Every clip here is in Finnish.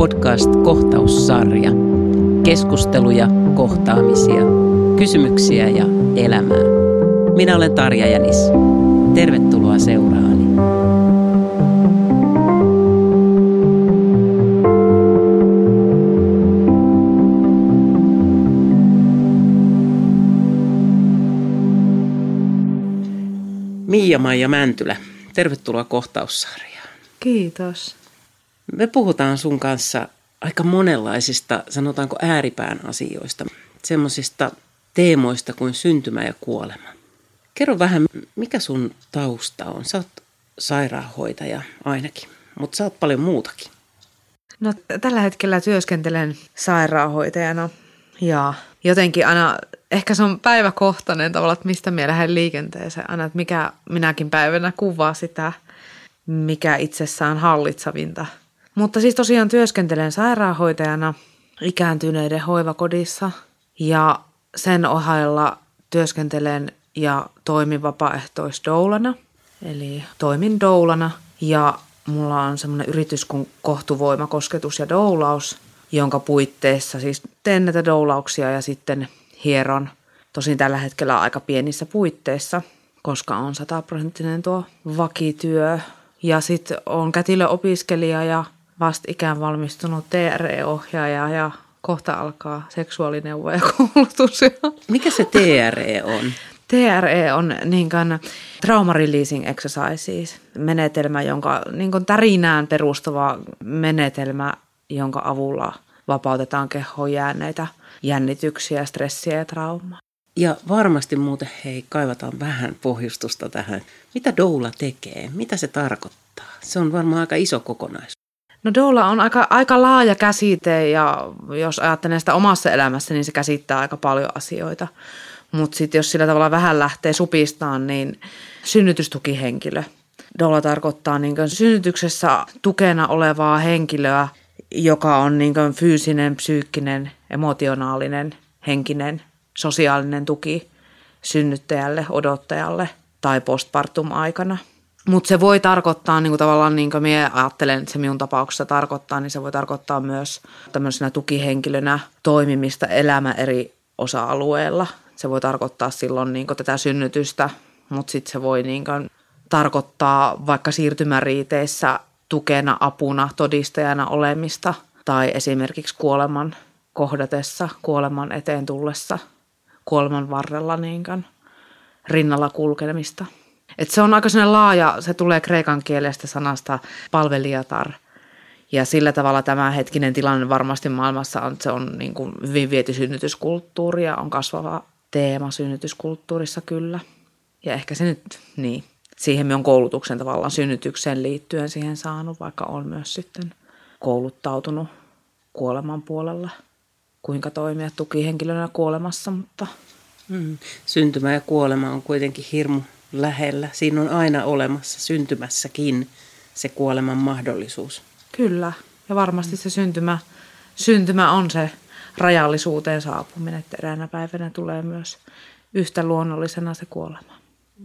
podcast-kohtaussarja. Keskusteluja, kohtaamisia, kysymyksiä ja elämää. Minä olen Tarja Jänis. Tervetuloa seuraani. Miia-Maija Mäntylä, tervetuloa kohtaussarjaan. Kiitos. Me puhutaan sun kanssa aika monenlaisista, sanotaanko ääripään asioista, semmoisista teemoista kuin syntymä ja kuolema. Kerro vähän, mikä sun tausta on? Sä oot sairaanhoitaja ainakin, mutta sä oot paljon muutakin. No tällä hetkellä työskentelen sairaanhoitajana ja jotenkin aina, ehkä se on päiväkohtainen tavalla, että mistä minä lähden liikenteeseen aina, että mikä minäkin päivänä kuvaa sitä, mikä itsessään hallitsavinta. Mutta siis tosiaan työskentelen sairaanhoitajana ikääntyneiden hoivakodissa ja sen ohella työskentelen ja toimin vapaaehtoisdoulana. Eli toimin doulana ja mulla on semmoinen yritys kuin kohtuvoima, kosketus ja doulaus, jonka puitteissa siis teen näitä doulauksia ja sitten hieron. Tosin tällä hetkellä aika pienissä puitteissa, koska on sataprosenttinen tuo vakityö. Ja sitten on kätilöopiskelija ja vastikään valmistunut TRE-ohjaaja ja kohta alkaa seksuaalineuvojakoulutus. Mikä se TRE on? TRE on niin kuin trauma releasing exercises, menetelmä, jonka niin kuin tärinään perustuva menetelmä, jonka avulla vapautetaan kehoon jääneitä jännityksiä, stressiä ja traumaa. Ja varmasti muuten, hei, kaivataan vähän pohjustusta tähän. Mitä doula tekee? Mitä se tarkoittaa? Se on varmaan aika iso kokonaisuus. No doula on aika, aika laaja käsite ja jos ajattelen sitä omassa elämässä, niin se käsittää aika paljon asioita. Mutta sitten jos sillä tavalla vähän lähtee supistaan, niin synnytystukihenkilö. Doula tarkoittaa niin synnytyksessä tukena olevaa henkilöä, joka on niin fyysinen, psyykkinen, emotionaalinen, henkinen, sosiaalinen tuki synnyttäjälle, odottajalle tai postpartum aikana – mutta se voi tarkoittaa, niin kuin tavallaan niin kuin minä ajattelen, että se minun tapauksessa tarkoittaa, niin se voi tarkoittaa myös tämmöisenä tukihenkilönä toimimista elämä eri osa-alueilla. Se voi tarkoittaa silloin niin kuin tätä synnytystä, mutta sitten se voi niin kuin tarkoittaa vaikka siirtymäriiteissä tukena, apuna, todistajana olemista tai esimerkiksi kuoleman kohdatessa, kuoleman eteen tullessa, kuoleman varrella niin kuin rinnalla kulkemista – et se on aika laaja, se tulee kreikan kielestä sanasta palvelijatar. Ja sillä tavalla tämä hetkinen tilanne varmasti maailmassa on, se on niin kuin hyvin viety synnytyskulttuuri ja on kasvava teema synnytyskulttuurissa kyllä. Ja ehkä se nyt, niin, siihen me on koulutuksen tavallaan synnytykseen liittyen siihen saanut, vaikka on myös sitten kouluttautunut kuoleman puolella, kuinka toimia tukihenkilönä kuolemassa, mutta... Mm. Syntymä ja kuolema on kuitenkin hirmu lähellä. Siinä on aina olemassa syntymässäkin se kuoleman mahdollisuus. Kyllä, ja varmasti se syntymä, syntymä on se rajallisuuteen saapuminen, että eräänä päivänä tulee myös yhtä luonnollisena se kuolema.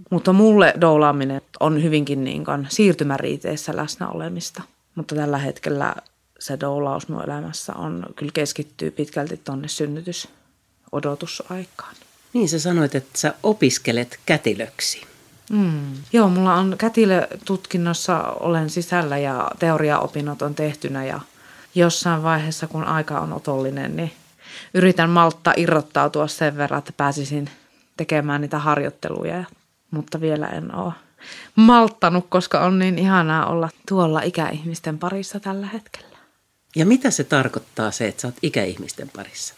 Mutta mulle doulaaminen on hyvinkin niin kuin siirtymäriiteissä läsnä olemista. Mutta tällä hetkellä se doulaus mun elämässä on, kyllä keskittyy pitkälti tuonne synnytysodotusaikaan. Niin sä sanoit, että sä opiskelet kätilöksi. Mm. Joo, mulla on kätilötutkinnossa olen sisällä ja teoriaopinnot on tehtynä ja jossain vaiheessa, kun aika on otollinen, niin yritän malttaa irrottautua sen verran, että pääsisin tekemään niitä harjoitteluja, mutta vielä en ole malttanut, koska on niin ihanaa olla tuolla ikäihmisten parissa tällä hetkellä. Ja mitä se tarkoittaa se, että sä oot ikäihmisten parissa?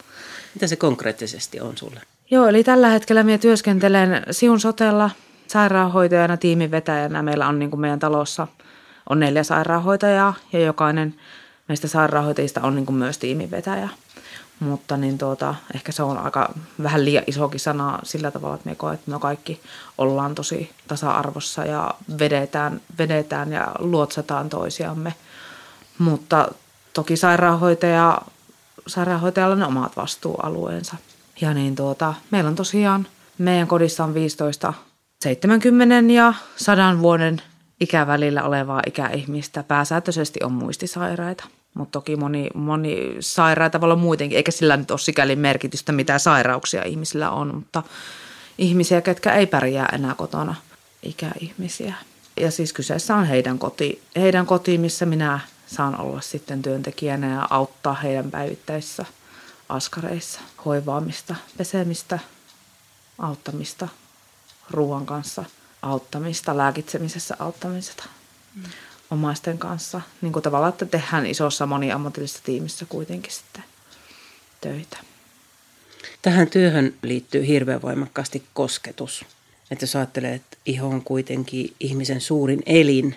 Mitä se konkreettisesti on sulle? Joo, eli tällä hetkellä minä työskentelen Siun sotella – sairaanhoitajana, tiimivetäjänä. Meillä on niin kuin meidän talossa on neljä sairaanhoitajaa ja jokainen meistä sairaanhoitajista on niin kuin myös tiimivetäjä. Mutta niin tuota, ehkä se on aika vähän liian isokin sana sillä tavalla, että me koet, että me kaikki ollaan tosi tasa-arvossa ja vedetään, vedetään ja luotsataan toisiamme. Mutta toki sairaanhoitaja, sairaanhoitajalla on omat vastuualueensa. Ja niin tuota, meillä on tosiaan, meidän kodissa on 15 70 ja 100 vuoden ikävälillä olevaa ikäihmistä pääsääntöisesti on muistisairaita. Mutta toki moni, moni sairaita voi olla muutenkin, eikä sillä nyt ole sikäli merkitystä, mitä sairauksia ihmisillä on, mutta ihmisiä, ketkä ei pärjää enää kotona, ikäihmisiä. Ja siis kyseessä on heidän koti, heidän koti missä minä saan olla sitten työntekijänä ja auttaa heidän päivittäisissä askareissa, hoivaamista, pesemistä, auttamista, ruoan kanssa auttamista, lääkitsemisessä auttamista mm. omaisten kanssa. Niin kuin tavallaan, että tehdään isossa moniammatillisessa tiimissä kuitenkin sitten töitä. Tähän työhön liittyy hirveän voimakkaasti kosketus. Että jos ajattelee, että iho on kuitenkin ihmisen suurin elin,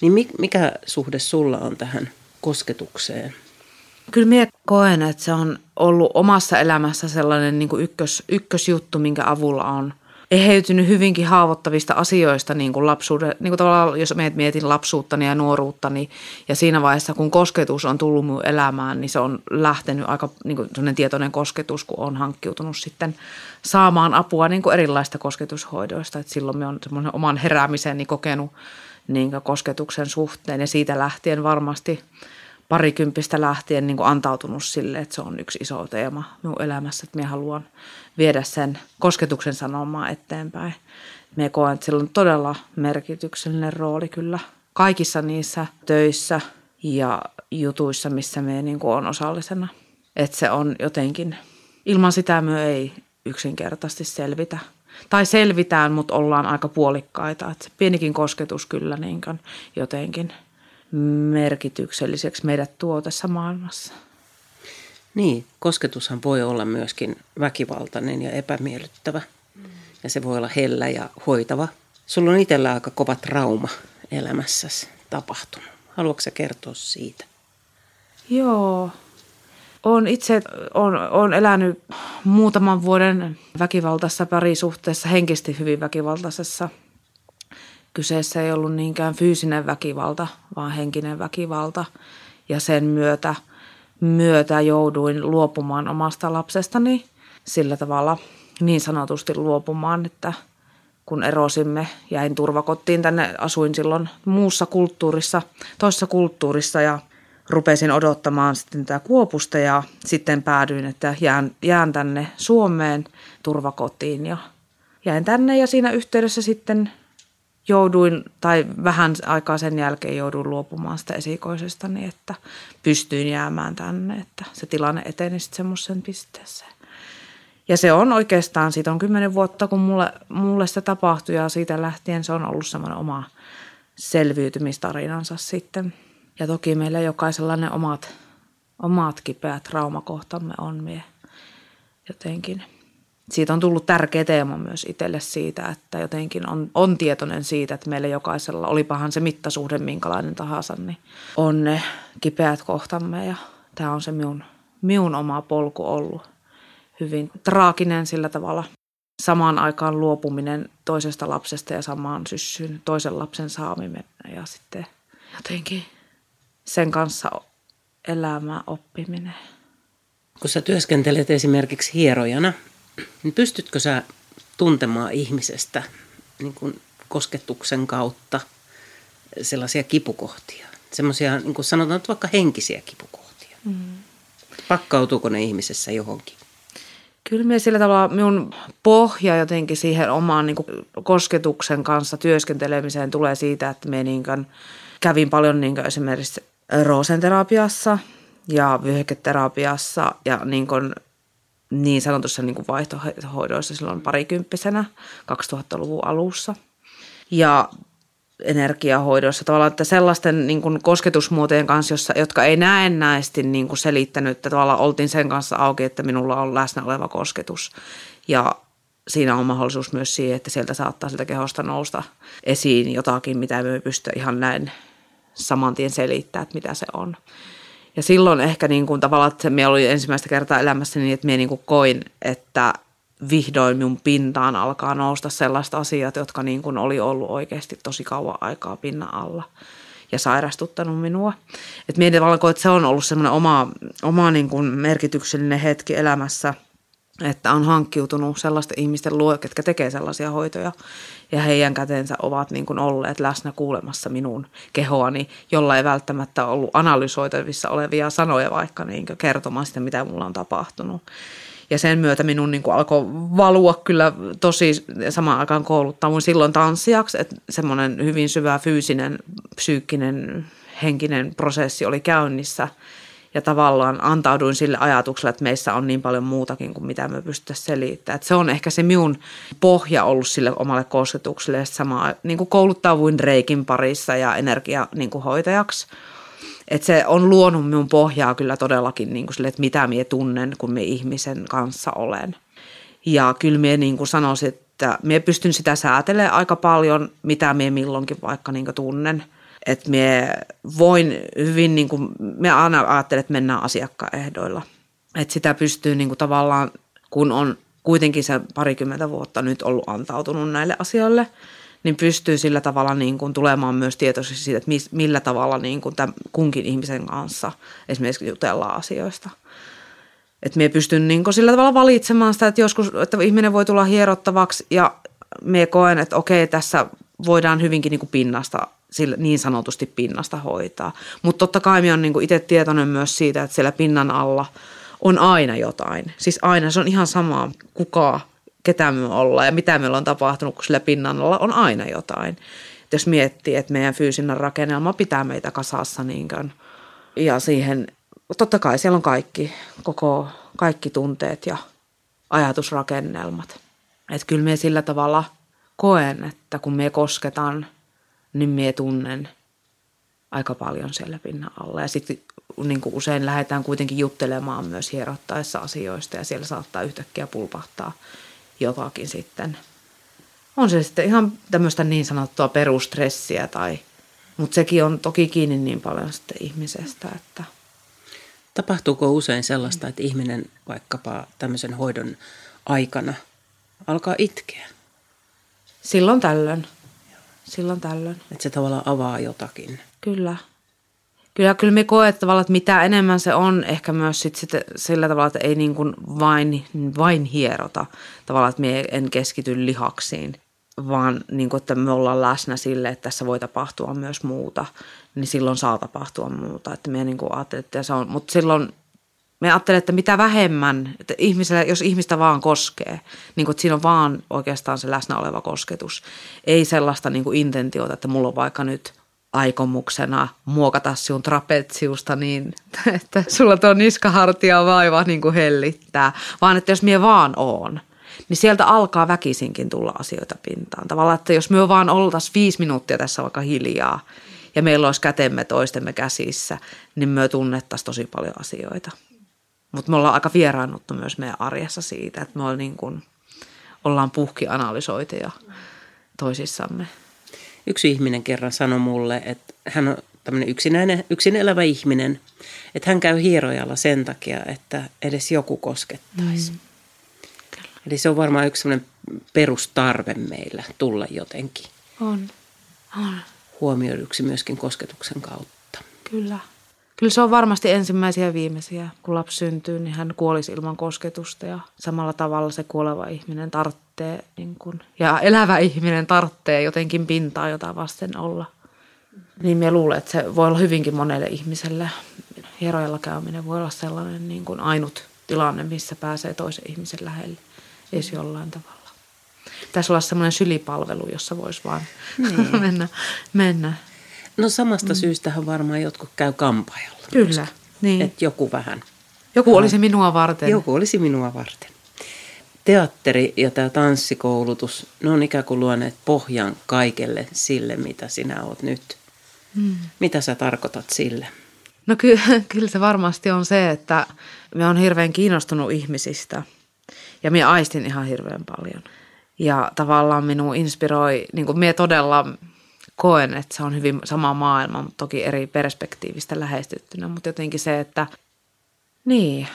niin mikä suhde sulla on tähän kosketukseen? Kyllä minä koen, että se on ollut omassa elämässä sellainen niin kuin ykkös, ykkösjuttu, minkä avulla on eheytynyt hyvinkin haavoittavista asioista niin kuin lapsuuden, niin kuin tavallaan jos mietin lapsuuttani ja nuoruuttani ja siinä vaiheessa kun kosketus on tullut minun elämään, niin se on lähtenyt aika niin kuin tietoinen kosketus, kun on hankkiutunut sitten saamaan apua niin kuin erilaista kosketushoidoista. Et silloin me on semmoinen oman heräämiseni kokenut niin kosketuksen suhteen ja siitä lähtien varmasti parikymppistä lähtien niin antautunut sille, että se on yksi iso teema minun elämässä, että minä haluan viedä sen kosketuksen sanomaa eteenpäin. Me koen, että sillä on todella merkityksellinen rooli kyllä kaikissa niissä töissä ja jutuissa, missä me niin on osallisena. Että se on jotenkin, ilman sitä me ei yksinkertaisesti selvitä – tai selvitään, mutta ollaan aika puolikkaita. Että pienikin kosketus kyllä niin jotenkin merkitykselliseksi meidät tuo tässä maailmassa. Niin, kosketushan voi olla myöskin väkivaltainen ja epämiellyttävä. Ja se voi olla hellä ja hoitava. Sulla on itsellä aika kova trauma elämässäsi tapahtunut. Haluatko sä kertoa siitä? Joo, olen itse on, on elänyt muutaman vuoden väkivaltaisessa parisuhteessa, henkisesti hyvin väkivaltaisessa. Kyseessä ei ollut niinkään fyysinen väkivalta, vaan henkinen väkivalta. Ja sen myötä, myötä jouduin luopumaan omasta lapsestani sillä tavalla niin sanotusti luopumaan, että kun erosimme, jäin turvakottiin tänne, asuin silloin muussa kulttuurissa, toisessa kulttuurissa ja – rupesin odottamaan sitten tätä Kuopusta ja sitten päädyin, että jään, jään tänne Suomeen turvakotiin ja jäin tänne ja siinä yhteydessä sitten jouduin, tai vähän aikaa sen jälkeen jouduin luopumaan sitä esikoisesta, niin että pystyin jäämään tänne, että se tilanne eteni sitten semmoisen pisteeseen. Ja se on oikeastaan, siitä on kymmenen vuotta, kun mulle, mulle se tapahtui ja siitä lähtien se on ollut semmoinen oma selviytymistarinansa sitten – ja toki meillä jokaisella ne omat, omat kipeät traumakohtamme on mie jotenkin. Siitä on tullut tärkeä teema myös itselle siitä, että jotenkin on, on tietoinen siitä, että meillä jokaisella, olipahan se mittasuhde minkälainen tahansa, niin on ne kipeät kohtamme ja tämä on se minun, minun oma polku ollut hyvin traaginen sillä tavalla. Samaan aikaan luopuminen toisesta lapsesta ja samaan syssyyn toisen lapsen saaminen ja sitten jotenkin sen kanssa elämä oppiminen. Kun sä työskentelet esimerkiksi hierojana, niin pystytkö sä tuntemaan ihmisestä niin kuin kosketuksen kautta sellaisia kipukohtia? Semmoisia, niin kuin sanotaan että vaikka henkisiä kipukohtia. Mm. Pakkautuuko ne ihmisessä johonkin? Kyllä me sillä tavalla minun pohja jotenkin siihen omaan niin kosketuksen kanssa työskentelemiseen tulee siitä, että me niin kävin paljon niin esimerkiksi roosenterapiassa ja vyöhyketerapiassa ja niin, kuin, niin sanotussa niin kuin vaihtohoidoissa silloin parikymppisenä 2000-luvun alussa. Ja energiahoidossa tavallaan, että sellaisten niin kuin kosketusmuotojen kanssa, jossa, jotka ei näennäisesti niin kuin selittänyt, että tavallaan oltiin sen kanssa auki, että minulla on läsnä oleva kosketus. Ja siinä on mahdollisuus myös siihen, että sieltä saattaa sieltä kehosta nousta esiin jotakin, mitä me pysty ihan näin saman tien selittää, että mitä se on. Ja silloin ehkä niin kuin tavallaan, että minä oli ensimmäistä kertaa elämässä niin, että minä niin kuin koin, että vihdoin minun pintaan alkaa nousta sellaiset asiat, jotka niin kuin oli ollut oikeasti tosi kauan aikaa pinnan alla ja sairastuttanut minua. Et minä tavallaan että se on ollut semmoinen oma, oma niin kuin merkityksellinen hetki elämässä että on hankkiutunut sellaisten ihmisten luo, jotka tekee sellaisia hoitoja. Ja heidän käteensä ovat niin kuin olleet läsnä kuulemassa minun kehoani, jolla ei välttämättä ollut analysoitavissa olevia sanoja vaikka niin kertomaan sitä, mitä mulla on tapahtunut. Ja sen myötä minun niin kuin alkoi valua kyllä tosi samaan aikaan kouluttaa mun silloin tanssijaksi, että semmoinen hyvin syvä fyysinen, psyykkinen, henkinen prosessi oli käynnissä – ja tavallaan antauduin sille ajatukselle, että meissä on niin paljon muutakin kuin mitä me pystyttäisiin selittämään. Että se on ehkä se minun pohja ollut sille omalle kosketukselle ja sama, niin kuin kouluttauduin reikin parissa ja energiahoitajaksi. Niin että se on luonut minun pohjaa kyllä todellakin niin kuin sille, että mitä minä tunnen, kun minä ihmisen kanssa olen. Ja kyllä minä niin kuin sanoisin, että minä pystyn sitä säätelemään aika paljon, mitä minä milloinkin vaikka niin tunnen – että me voin hyvin, niin kuin, me aina ajattelen, että mennään asiakkaan ehdoilla. Että sitä pystyy niin kuin tavallaan, kun on kuitenkin se parikymmentä vuotta nyt ollut antautunut näille asioille, niin pystyy sillä tavalla niin kuin tulemaan myös tietoisesti siitä, että millä tavalla niin kuin tämän kunkin ihmisen kanssa esimerkiksi jutellaan asioista. Että me pystyn niin kuin sillä tavalla valitsemaan sitä, että joskus että ihminen voi tulla hierottavaksi ja me koen, että okei, tässä voidaan hyvinkin niin kuin pinnasta sillä niin sanotusti pinnasta hoitaa. Mutta totta kai minä olen niin itse tietoinen myös siitä, että siellä pinnan alla on aina jotain. Siis aina, se on ihan sama kuka, ketä me ollaan ja mitä meillä on tapahtunut, kun sillä pinnan alla on aina jotain. Et jos miettii, että meidän fyysinen rakennelma pitää meitä kasassa niin kuin, ja siihen, totta kai siellä on kaikki, koko, kaikki tunteet ja ajatusrakennelmat. Että kyllä me sillä tavalla koen, että kun me kosketaan – niin mie tunnen aika paljon siellä pinnan alla. Ja sitten niin kuin usein lähdetään kuitenkin juttelemaan myös hierottaessa asioista ja siellä saattaa yhtäkkiä pulpahtaa jotakin sitten. On se sitten ihan tämmöistä niin sanottua perustressiä tai, mutta sekin on toki kiinni niin paljon sitten ihmisestä, että – Tapahtuuko usein sellaista, että ihminen vaikkapa tämmöisen hoidon aikana alkaa itkeä? Silloin tällöin silloin tällöin. Että se tavallaan avaa jotakin. Kyllä. Kyllä, kyllä me koet tavallaan, että mitä enemmän se on, ehkä myös sit, sit sillä tavalla, että ei niin kuin vain, vain hierota. Tavallaan, että me en keskity lihaksiin, vaan niin kuin, että me ollaan läsnä sille, että tässä voi tapahtua myös muuta. Niin silloin saa tapahtua muuta. Että me niin kuin että se on, mutta silloin me ajattelen, että mitä vähemmän, että ihmiselle, jos ihmistä vaan koskee, niin kuin, että siinä on vaan oikeastaan se läsnä oleva kosketus. Ei sellaista niin kuin intentiota, että mulla on vaikka nyt aikomuksena muokata sinun trapetsiusta niin, että sulla tuo niskahartia vaiva niin kuin hellittää, vaan että jos mie vaan oon, niin sieltä alkaa väkisinkin tulla asioita pintaan. Tavallaan, että jos me vaan oltaisiin viisi minuuttia tässä vaikka hiljaa ja meillä olisi kätemme toistemme käsissä, niin me tunnettaisiin tosi paljon asioita. Mutta me ollaan aika vieraannuttu myös meidän arjessa siitä, että me ollaan, niin kuin, ollaan puhkianalysoiteja toisissamme. Yksi ihminen kerran sanoi mulle, että hän on tämmöinen yksinäinen, yksin elävä ihminen, että hän käy hierojalla sen takia, että edes joku koskettaisi. Mm. Eli se on varmaan yksi semmoinen perustarve meillä tulla jotenkin. On. on. Huomioiduksi myöskin kosketuksen kautta. Kyllä. Kyllä se on varmasti ensimmäisiä ja viimeisiä. Kun lapsi syntyy, niin hän kuolisi ilman kosketusta ja samalla tavalla se kuoleva ihminen tarvitsee, niin kuin, ja elävä ihminen tarvitsee jotenkin pintaa, jota vasten olla. Niin minä luulen, että se voi olla hyvinkin monelle ihmiselle. Hierojalla käyminen voi olla sellainen niin kuin ainut tilanne, missä pääsee toisen ihmisen lähelle, edes jollain tavalla. Tässä olla semmoinen sylipalvelu, jossa voisi vaan niin. mennä, mennä No samasta mm. syystähän varmaan jotkut käy kampajalla. Kyllä, niin. Että joku vähän. Joku olisi minua varten. Joku olisi minua varten. Teatteri ja tämä tanssikoulutus, ne on ikään kuin luoneet pohjan kaikelle sille, mitä sinä oot nyt. Mm. Mitä sä tarkoitat sille? No ky- kyllä se varmasti on se, että mä oon hirveän kiinnostunut ihmisistä ja minä aistin ihan hirveän paljon. Ja tavallaan minua inspiroi, niin kuin minä todella koen, että se on hyvin sama maailma, mutta toki eri perspektiivistä lähestyttynä. Mutta jotenkin se, että niin,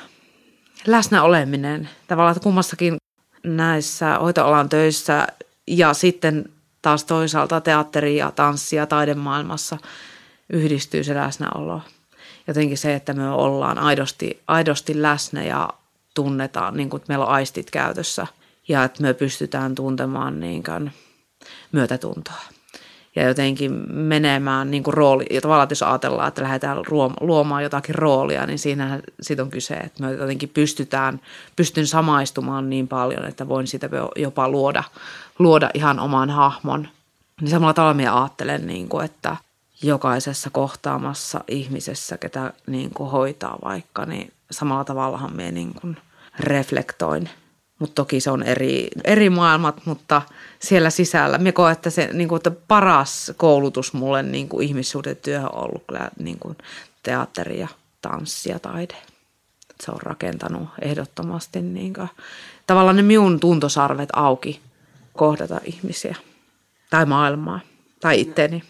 läsnä oleminen tavallaan, että kummassakin näissä hoitoalan töissä ja sitten taas toisaalta teatteri ja tanssi ja taidemaailmassa yhdistyy se läsnäolo. Jotenkin se, että me ollaan aidosti, aidosti läsnä ja tunnetaan, niin kuin, että meillä on aistit käytössä ja että me pystytään tuntemaan niin kuin myötätuntoa ja jotenkin menemään niin kuin rooli. Ja tavallaan, jos ajatellaan, että lähdetään luomaan jotakin roolia, niin siinä siitä on kyse, että me jotenkin pystytään, pystyn samaistumaan niin paljon, että voin sitä jopa luoda, luoda ihan oman hahmon. Niin samalla tavalla minä ajattelen, niin kuin, että jokaisessa kohtaamassa ihmisessä, ketä niin kuin hoitaa vaikka, niin samalla tavallahan minä niin kuin reflektoin – mutta toki se on eri, eri maailmat, mutta siellä sisällä. Minä koen, että se niin kuin, että paras koulutus mulle niin kuin ihmissuhdetyöhön on ollut kyllä niin kuin teatteri ja tanssi ja taide. Se on rakentanut ehdottomasti niin kuin, tavallaan ne minun tuntosarvet auki kohdata ihmisiä tai maailmaa tai itteeni.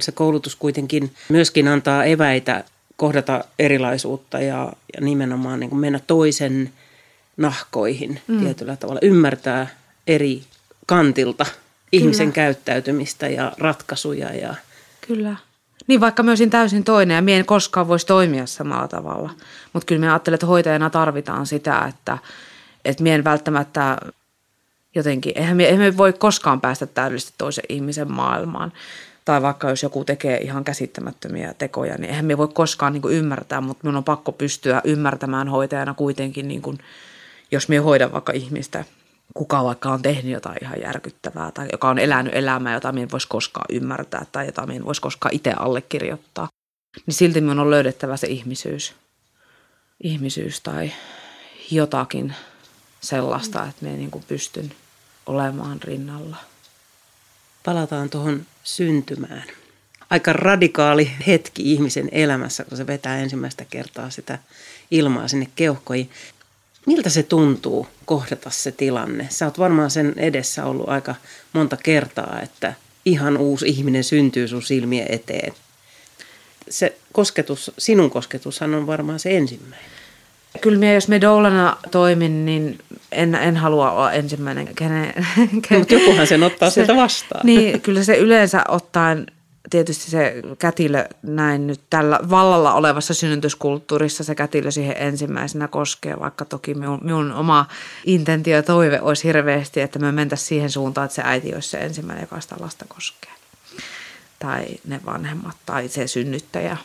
Se koulutus kuitenkin myöskin antaa eväitä kohdata erilaisuutta ja, ja nimenomaan niin kuin mennä toisen nahkoihin mm. tietyllä tavalla, ymmärtää eri kantilta ihmisen Kyllä. käyttäytymistä ja ratkaisuja. Ja... Kyllä. Niin vaikka myös täysin toinen ja minä en koskaan voisi toimia samalla tavalla. Mutta kyllä minä ajattelen, että hoitajana tarvitaan sitä, että, että minä en välttämättä jotenkin, eihän me, eihän me voi koskaan päästä täydellisesti toisen ihmisen maailmaan. Tai vaikka jos joku tekee ihan käsittämättömiä tekoja, niin eihän me voi koskaan niin kuin ymmärtää, mutta minun on pakko pystyä ymmärtämään hoitajana kuitenkin niin kuin – jos me hoidan vaikka ihmistä, kuka vaikka on tehnyt jotain ihan järkyttävää tai joka on elänyt elämää, jota minä en voisi koskaan ymmärtää tai jota minä en voisi koskaan itse allekirjoittaa, niin silti minun on löydettävä se ihmisyys. Ihmisyys tai jotakin sellaista, että minä niin kuin pystyn olemaan rinnalla. Palataan tuohon syntymään. Aika radikaali hetki ihmisen elämässä, kun se vetää ensimmäistä kertaa sitä ilmaa sinne keuhkoihin. Miltä se tuntuu kohdata se tilanne? Sä oot varmaan sen edessä ollut aika monta kertaa, että ihan uusi ihminen syntyy sun silmien eteen. Se kosketus, sinun kosketushan on varmaan se ensimmäinen. Kyllä minä, jos me doulana toimin, niin en, en halua olla ensimmäinen, kenen... kenen Mutta jokuhan sen ottaa se, sieltä vastaan. Niin, kyllä se yleensä ottaen tietysti se kätilö näin nyt tällä vallalla olevassa synnytyskulttuurissa se kätilö siihen ensimmäisenä koskee, vaikka toki minun, minun oma intentio ja toive olisi hirveästi, että me mentäisiin siihen suuntaan, että se äiti olisi se ensimmäinen, joka sitä lasta koskee. Tai ne vanhemmat tai se synnyttäjä.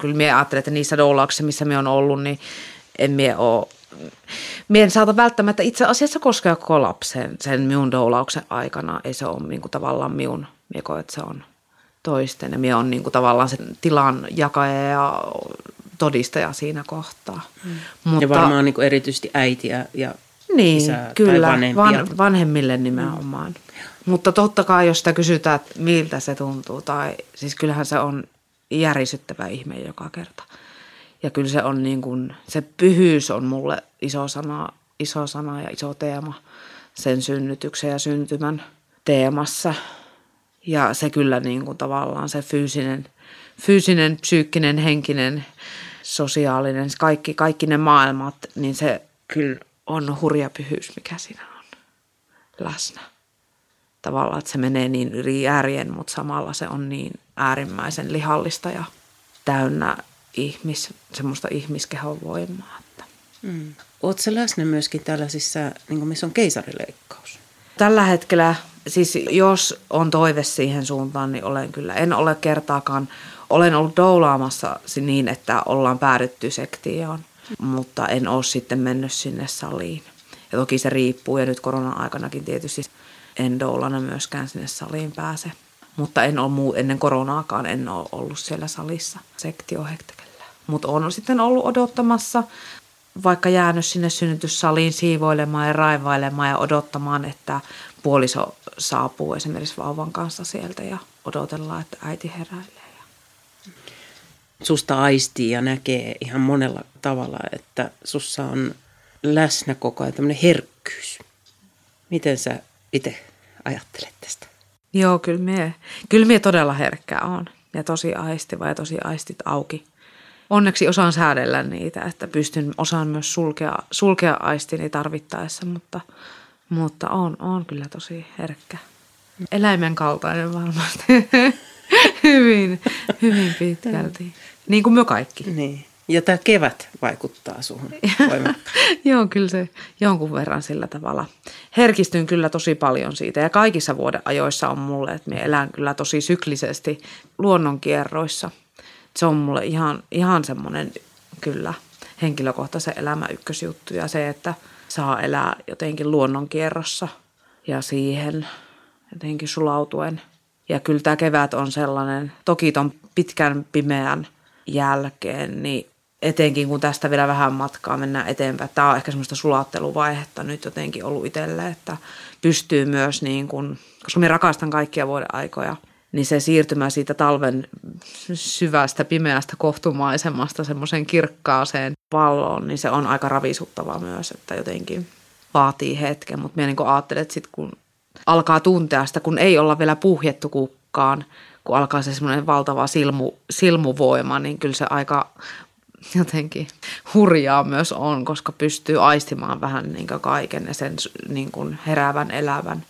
Kyllä minä ajattelen, että niissä doulauksissa, missä minä olen ollut, niin en minä ole Mie en saata välttämättä itse asiassa koskea koko lapsen sen minun doulauksen aikana. Ei se ole niin kuin tavallaan minun, mie koen, että se on toisten. Ja minä olen niin kuin tavallaan sen tilan jakaja ja todistaja siinä kohtaa. Mm. Mutta, ja varmaan niin kuin erityisesti äitiä ja niin, isää kyllä, tai van, vanhemmille nimenomaan. Mm. Mutta totta kai, jos sitä kysytään, että miltä se tuntuu, tai siis kyllähän se on järisyttävä ihme joka kerta. Ja kyllä se on niin kuin, se pyhyys on mulle iso sana, iso sana ja iso teema sen synnytyksen ja syntymän teemassa – ja se kyllä niin kuin tavallaan se fyysinen, fyysinen, psyykkinen, henkinen, sosiaalinen, kaikki, kaikki ne maailmat, niin se kyllä on hurja pyhyys, mikä siinä on läsnä. Tavallaan, että se menee niin yli äärien, mutta samalla se on niin äärimmäisen lihallista ja täynnä ihmis, semmoista ihmiskehon voimaa. Mm. Oletko läsnä myöskin tällaisissa, niin kuin missä on keisarileikkaus? Tällä hetkellä siis jos on toive siihen suuntaan, niin olen kyllä. En ole kertaakaan, olen ollut doulaamassa niin, että ollaan päädytty sektioon, mutta en ole sitten mennyt sinne saliin. Ja toki se riippuu, ja nyt korona-aikanakin tietysti en doulana myöskään sinne saliin pääse. Mutta en ole muu, ennen koronaakaan en ole ollut siellä salissa sektiohektekellä. Mutta olen sitten ollut odottamassa, vaikka jäänyt sinne synnytyssaliin siivoilemaan ja raivailemaan ja odottamaan, että puoliso saapuu esimerkiksi vauvan kanssa sieltä ja odotellaan, että äiti heräilee. Susta aistii ja näkee ihan monella tavalla, että sussa on läsnä koko ajan tämmöinen herkkyys. Miten sä itse ajattelet tästä? Joo, kyllä mie, kyllä mie todella herkkä on ja tosi aistiva ja tosi aistit auki. Onneksi osaan säädellä niitä, että pystyn osaan myös sulkea, sulkea aistini tarvittaessa, mutta – mutta on, on kyllä tosi herkkä. Eläimen kaltainen varmasti. hyvin, hyvin pitkälti. Niin kuin me kaikki. Niin. Ja tämä kevät vaikuttaa suhun Joo, kyllä se jonkun verran sillä tavalla. Herkistyn kyllä tosi paljon siitä ja kaikissa vuoden ajoissa on mulle, että minä elän kyllä tosi syklisesti luonnonkierroissa. Se on mulle ihan, ihan semmoinen kyllä henkilökohtaisen elämä ykkösjuttu ja se, että saa elää jotenkin luonnonkierrossa ja siihen jotenkin sulautuen. Ja kyllä tämä kevät on sellainen, toki ton pitkän pimeän jälkeen, niin etenkin kun tästä vielä vähän matkaa mennään eteenpäin. Tämä on ehkä semmoista sulatteluvaihetta nyt jotenkin ollut itselle, että pystyy myös niin kuin, koska minä rakastan kaikkia vuoden aikoja, niin se siirtymä siitä talven syvästä pimeästä kohtumaisemasta semmoiseen kirkkaaseen palloon, niin se on aika ravisuttava myös, että jotenkin vaatii hetken. Mutta minä niin ajattelen, että sit kun alkaa tuntea sitä, kun ei olla vielä puhjettu kukkaan, kun alkaa se semmoinen valtava silmu, silmuvoima, niin kyllä se aika jotenkin hurjaa myös on, koska pystyy aistimaan vähän niin kaiken ja sen niin heräävän, elävän.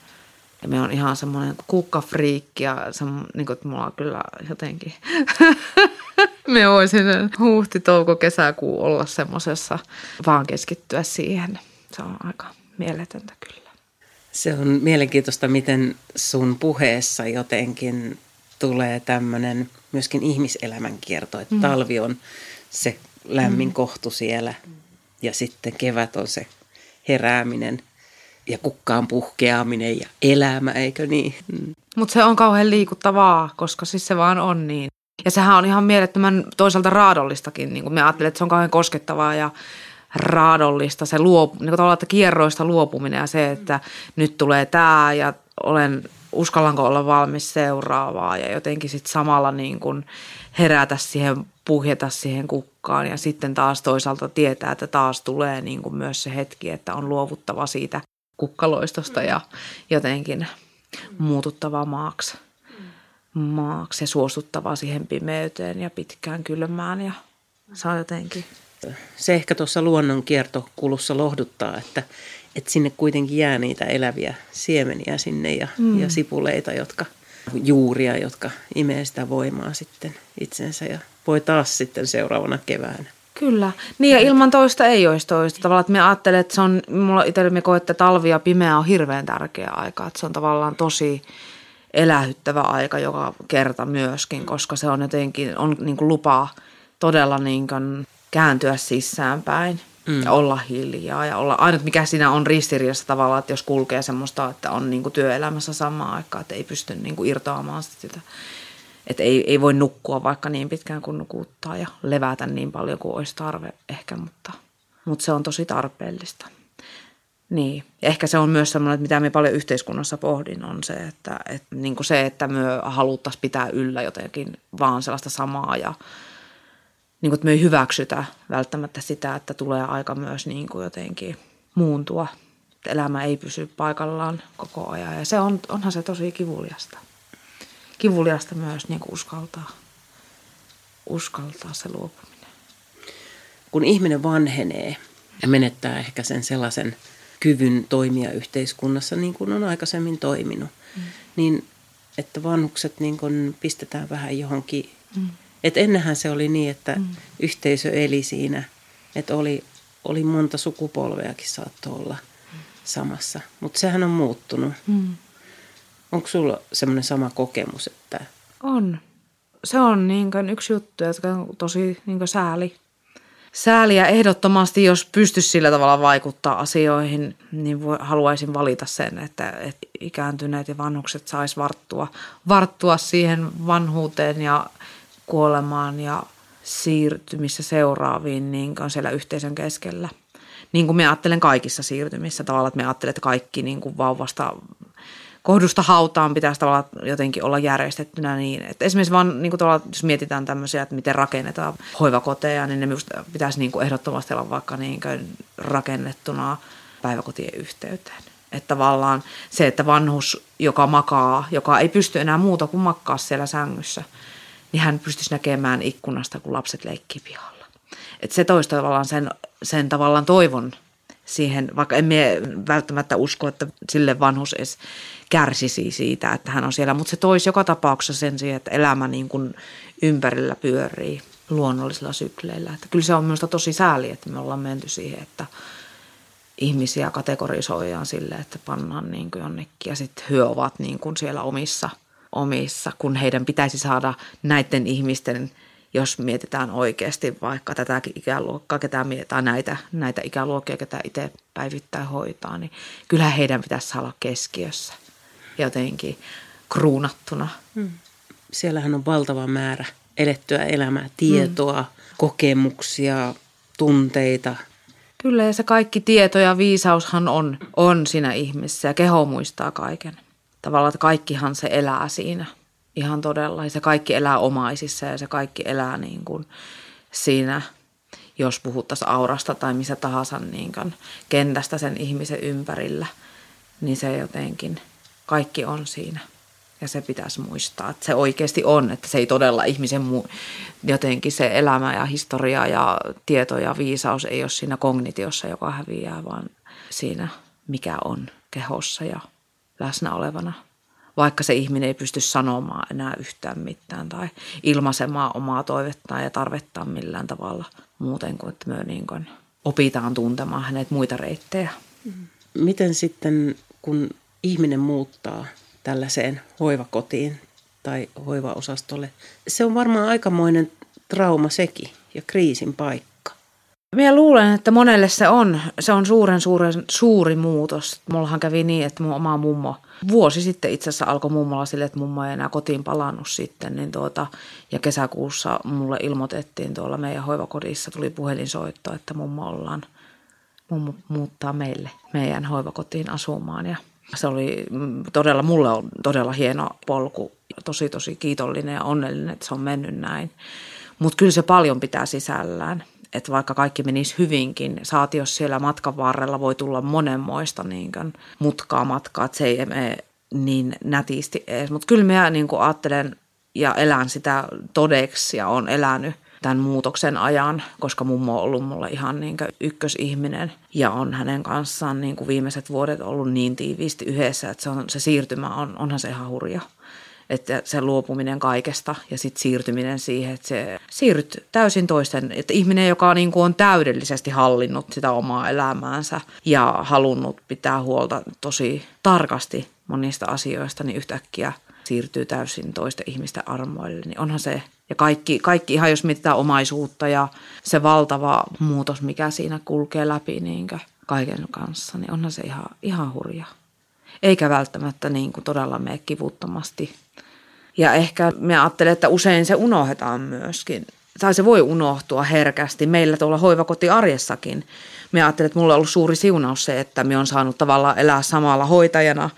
Ja me on ihan semmoinen kukkafriikki ja se, niin kuin, että mulla on kyllä jotenkin, me voisin huhti, touko, kesäkuu olla semmoisessa, vaan keskittyä siihen. Se on aika mieletöntä kyllä. Se on mielenkiintoista, miten sun puheessa jotenkin tulee tämmöinen myöskin ihmiselämän kierto, että mm. talvi on se lämmin mm. kohtu siellä ja sitten kevät on se herääminen ja kukkaan puhkeaminen ja elämä, eikö niin? Mm. Mutta se on kauhean liikuttavaa, koska siis se vaan on niin. Ja sehän on ihan mielettömän toisaalta raadollistakin. Niin kuin me ajattelen, että se on kauhean koskettavaa ja raadollista, se luopu, niin kuin että kierroista luopuminen ja se, että nyt tulee tämä ja olen, uskallanko olla valmis seuraavaa ja jotenkin sitten samalla niin kuin herätä siihen, puhjeta siihen kukkaan ja sitten taas toisaalta tietää, että taas tulee niin kuin myös se hetki, että on luovuttava siitä kukkaloistosta ja jotenkin muututtava maaksi, maaksi ja suostuttava siihen pimeyteen ja pitkään kylmään ja se on jotenkin – se ehkä tuossa luonnon kiertokulussa lohduttaa, että, että sinne kuitenkin jää niitä eläviä siemeniä sinne ja, mm. ja sipuleita, jotka, juuria, jotka imee sitä voimaa sitten itsensä ja voi taas sitten seuraavana keväänä. Kyllä. Niin ja ilman toista ei olisi toista. Tavallaan, että me ajattelen, että se on, mulla itselleni koe, että talvi ja pimeä on hirveän tärkeä aika. Että se on tavallaan tosi elähyttävä aika joka kerta myöskin, koska se on jotenkin, on niin kuin lupaa todella niin kuin kääntyä sisäänpäin mm. ja olla hiljaa ja olla, ainut mikä siinä on ristiriidassa tavallaan, että jos kulkee semmoista, että on niin kuin työelämässä samaan aikaan, että ei pysty niin kuin irtoamaan sitä, että ei, ei voi nukkua vaikka niin pitkään kuin nukuttaa ja levätä niin paljon kuin olisi tarve ehkä, mutta, mutta se on tosi tarpeellista. Niin, ehkä se on myös semmoinen, että mitä me paljon yhteiskunnassa pohdin, on se, että, että, niin kuin se, että me haluttaisiin pitää yllä jotenkin vaan sellaista samaa ja niin kuin, että me ei hyväksytä välttämättä sitä, että tulee aika myös niin kuin jotenkin muuntua. Elämä ei pysy paikallaan koko ajan ja se on, onhan se tosi kivuliasta. Kivuliasta myös niin kuin uskaltaa, uskaltaa se luopuminen. Kun ihminen vanhenee ja menettää ehkä sen sellaisen kyvyn toimia yhteiskunnassa niin kuin on aikaisemmin toiminut, mm. niin että vanhukset niin kuin pistetään vähän johonkin mm et ennenhän se oli niin, että mm. yhteisö eli siinä, että oli, oli monta sukupolveakin saattoi olla mm. samassa. Mutta sehän on muuttunut. Mm. Onko sulla semmoinen sama kokemus? Että... On. Se on niin yksi juttu, joka on tosi niin sääli. Sääliä ehdottomasti, jos pystyisi sillä tavalla vaikuttaa asioihin, niin haluaisin valita sen, että, että ikääntyneet ja vanhukset sais varttua, varttua siihen vanhuuteen ja kuolemaan ja siirtymissä seuraaviin niin on siellä yhteisön keskellä. Niin kuin me ajattelen kaikissa siirtymissä tavallaan, että me ajattelen, että kaikki niin kuin vauvasta kohdusta hautaan pitäisi tavallaan jotenkin olla järjestettynä niin. Että esimerkiksi vaan niin kuin jos mietitään tämmöisiä, että miten rakennetaan hoivakoteja, niin ne pitäisi niin kuin ehdottomasti olla vaikka niin kuin rakennettuna päiväkotien yhteyteen. Että tavallaan se, että vanhus, joka makaa, joka ei pysty enää muuta kuin makkaa siellä sängyssä – niin hän pystyisi näkemään ikkunasta, kun lapset leikkii pihalla. Et se toisi tavallaan sen, sen tavallaan toivon siihen, vaikka emme välttämättä usko, että sille vanhus edes kärsisi siitä, että hän on siellä, mutta se toisi joka tapauksessa sen siihen, että elämä niin kuin ympärillä pyörii luonnollisilla sykleillä. Että kyllä se on minusta tosi sääli, että me ollaan menty siihen, että ihmisiä kategorisoidaan sille, että pannaan niin kuin jonnekin ja sitten he ovat niin kuin siellä omissa, omissa, kun heidän pitäisi saada näiden ihmisten – jos mietitään oikeasti vaikka tätä ikäluokkaa, ketä mietitään näitä, näitä ikäluokkia, ketä itse päivittäin hoitaa, niin kyllähän heidän pitäisi olla keskiössä jotenkin kruunattuna. Hmm. Siellähän on valtava määrä elettyä elämää, tietoa, hmm. kokemuksia, tunteita. Kyllä ja se kaikki tieto ja viisaushan on, on siinä ihmisessä ja keho muistaa kaiken. Tavallaan, että kaikkihan se elää siinä ihan todella. Se kaikki elää omaisissa ja se kaikki elää niin kuin siinä, jos puhuttaisiin aurasta tai missä tahansa niin kuin kentästä sen ihmisen ympärillä, niin se jotenkin, kaikki on siinä. Ja se pitäisi muistaa, että se oikeasti on, että se ei todella ihmisen mu- jotenkin se elämä ja historia ja tieto ja viisaus ei ole siinä kognitiossa, joka häviää, vaan siinä, mikä on kehossa ja läsnä olevana vaikka se ihminen ei pysty sanomaan enää yhtään mitään tai ilmaisemaan omaa toivettaan ja tarvettaan millään tavalla muuten kuin, että me niin kuin opitaan tuntemaan hänet muita reittejä. Miten sitten, kun ihminen muuttaa tällaiseen hoivakotiin tai hoivaosastolle, se on varmaan aikamoinen trauma sekin ja kriisin paikka. Minä luulen, että monelle se on, se on suuren, suuren, suuri muutos. Mullahan kävi niin, että mun oma mummo vuosi sitten itse asiassa alkoi mummolla sille, että mummo ei enää kotiin palannut sitten. Niin tuota, ja kesäkuussa mulle ilmoitettiin tuolla meidän hoivakodissa, tuli puhelinsoitto, että mummo ollaan, mummo muuttaa meille, meidän hoivakotiin asumaan. Ja se oli todella, mulle on todella hieno polku, tosi tosi kiitollinen ja onnellinen, että se on mennyt näin. Mutta kyllä se paljon pitää sisällään että vaikka kaikki menisi hyvinkin, saati jos siellä matkan varrella voi tulla monenmoista niin kuin mutkaa matkaa, että se ei mene niin nätisti edes. Mutta kyllä minä niin kuin ajattelen ja elän sitä todeksi ja on elänyt tämän muutoksen ajan, koska mummo on ollut mulle ihan niin ykkösihminen ja on hänen kanssaan niin kuin viimeiset vuodet ollut niin tiiviisti yhdessä, että se, on, se siirtymä on, onhan se ihan hurja että se luopuminen kaikesta ja sitten siirtyminen siihen, että se siirryt täysin toisten, että ihminen, joka niin kuin on täydellisesti hallinnut sitä omaa elämäänsä ja halunnut pitää huolta tosi tarkasti monista asioista, niin yhtäkkiä siirtyy täysin toisten ihmisten armoille, niin onhan se, ja kaikki, kaikki ihan jos mietitään omaisuutta ja se valtava muutos, mikä siinä kulkee läpi niin kaiken kanssa, niin onhan se ihan, ihan hurja. Eikä välttämättä niin kuin todella mene kivuttomasti ja ehkä me ajattelen, että usein se unohdetaan myöskin. Tai se voi unohtua herkästi. Meillä tuolla hoivakotiarjessakin. Me ajattelen, että mulla on ollut suuri siunaus se, että me on saanut tavallaan elää samalla hoitajana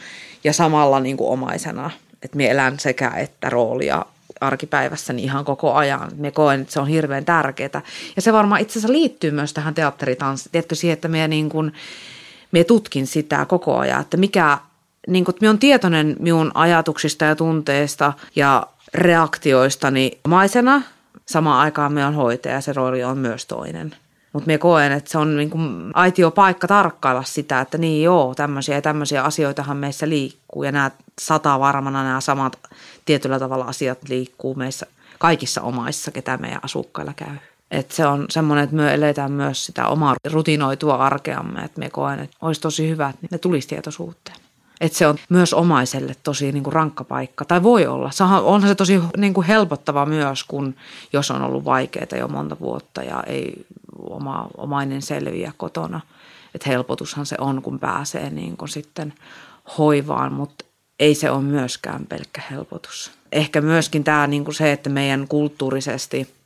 ja samalla niin kuin omaisena. Että me elän sekä että roolia arkipäivässäni ihan koko ajan. Me koen, että se on hirveän tärkeää. Ja se varmaan itse asiassa liittyy myös tähän teatteritanssiin. Tiedätkö siihen, että me, niin kuin, me tutkin sitä koko ajan, että mikä niin kuin, minä olen tietoinen minun ajatuksista ja tunteista ja reaktioistani maisena. Samaan aikaan minä olen hoitaja ja se rooli on myös toinen. Mutta minä koen, että se on niin kuin aitio paikka tarkkailla sitä, että niin joo, tämmöisiä ja tämmöisiä asioitahan meissä liikkuu. Ja nämä sata varmana nämä samat tietyllä tavalla asiat liikkuu meissä kaikissa omaissa, ketä meidän asukkailla käy. Et se on semmoinen, että me eletään myös sitä omaa rutinoitua arkeamme, että me koen, että olisi tosi hyvä, että ne tulisi tietoisuuteen. Että se on myös omaiselle tosi niin kuin rankka paikka, tai voi olla. Onhan se tosi niin kuin helpottava myös, kun jos on ollut vaikeaa jo monta vuotta ja ei oma, omainen selviä kotona. Että helpotushan se on, kun pääsee niin kuin sitten hoivaan, mutta ei se ole myöskään pelkkä helpotus. Ehkä myöskin tämä niin kuin se, että meidän kulttuurisesti –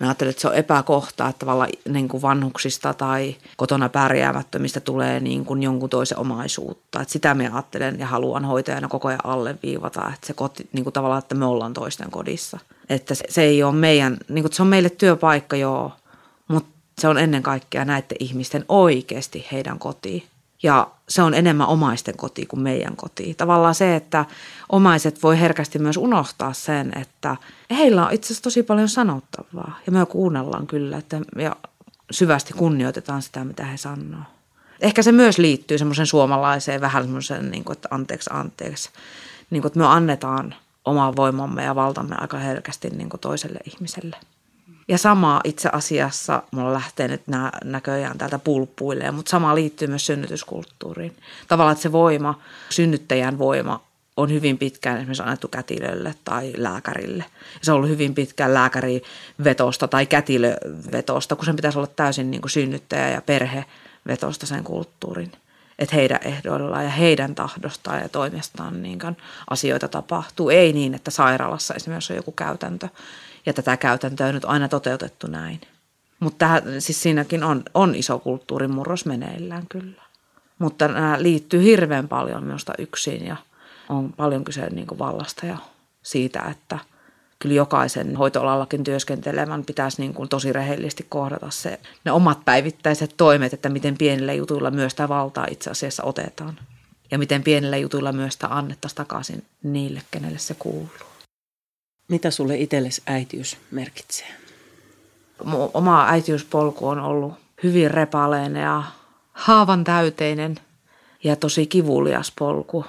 Mä ajattelen, että se on epäkohta, että tavallaan niin kuin vanhuksista tai kotona pärjäämättömistä tulee niin kuin jonkun toisen omaisuutta. Että sitä mä ajattelen ja haluan hoitajana koko ajan alleviivata, että se koti, niin kuin tavallaan, että me ollaan toisten kodissa. Että se, se ei ole meidän, niin kuin se on meille työpaikka joo, mutta se on ennen kaikkea näiden ihmisten oikeasti heidän kotiin. Ja se on enemmän omaisten koti kuin meidän koti. Tavallaan se, että omaiset voi herkästi myös unohtaa sen, että heillä on itse asiassa tosi paljon sanottavaa. Ja me kuunnellaan kyllä, että ja syvästi kunnioitetaan sitä, mitä he sanoo. Ehkä se myös liittyy semmoisen suomalaiseen vähän semmoisen, niin että anteeksi, anteeksi. Niin kuin, että me annetaan oma voimamme ja valtamme aika herkästi niin kuin toiselle ihmiselle. Ja sama itse asiassa, mulla lähtee nyt nää näköjään täältä pulppuille, mutta sama liittyy myös synnytyskulttuuriin. Tavallaan, että se voima, synnyttäjän voima on hyvin pitkään esimerkiksi annettu kätilölle tai lääkärille. Ja se on ollut hyvin pitkään lääkärivetosta tai kätilövetosta, kun sen pitäisi olla täysin niin kuin synnyttäjä ja perhevetosta sen kulttuurin. Että heidän ehdoillaan ja heidän tahdostaan ja toimestaan niin asioita tapahtuu. Ei niin, että sairaalassa esimerkiksi on joku käytäntö ja tätä käytäntöä on nyt aina toteutettu näin. Mutta siis siinäkin on, on iso kulttuurimurros meneillään kyllä. Mutta nämä liittyy hirveän paljon minusta yksin ja on paljon kyse niin kuin vallasta ja siitä, että kyllä jokaisen hoitoalallakin työskentelevän pitäisi niin kuin tosi rehellisesti kohdata se, ne omat päivittäiset toimet, että miten pienillä jutuilla myös tämä valtaa itse asiassa otetaan. Ja miten pienillä jutuilla myös sitä annettaisiin takaisin niille, kenelle se kuuluu. Mitä sulle itsellesi äitiys merkitsee? Mun oma äitiyspolku on ollut hyvin repaleinen ja haavan täyteinen ja tosi kivulias polku.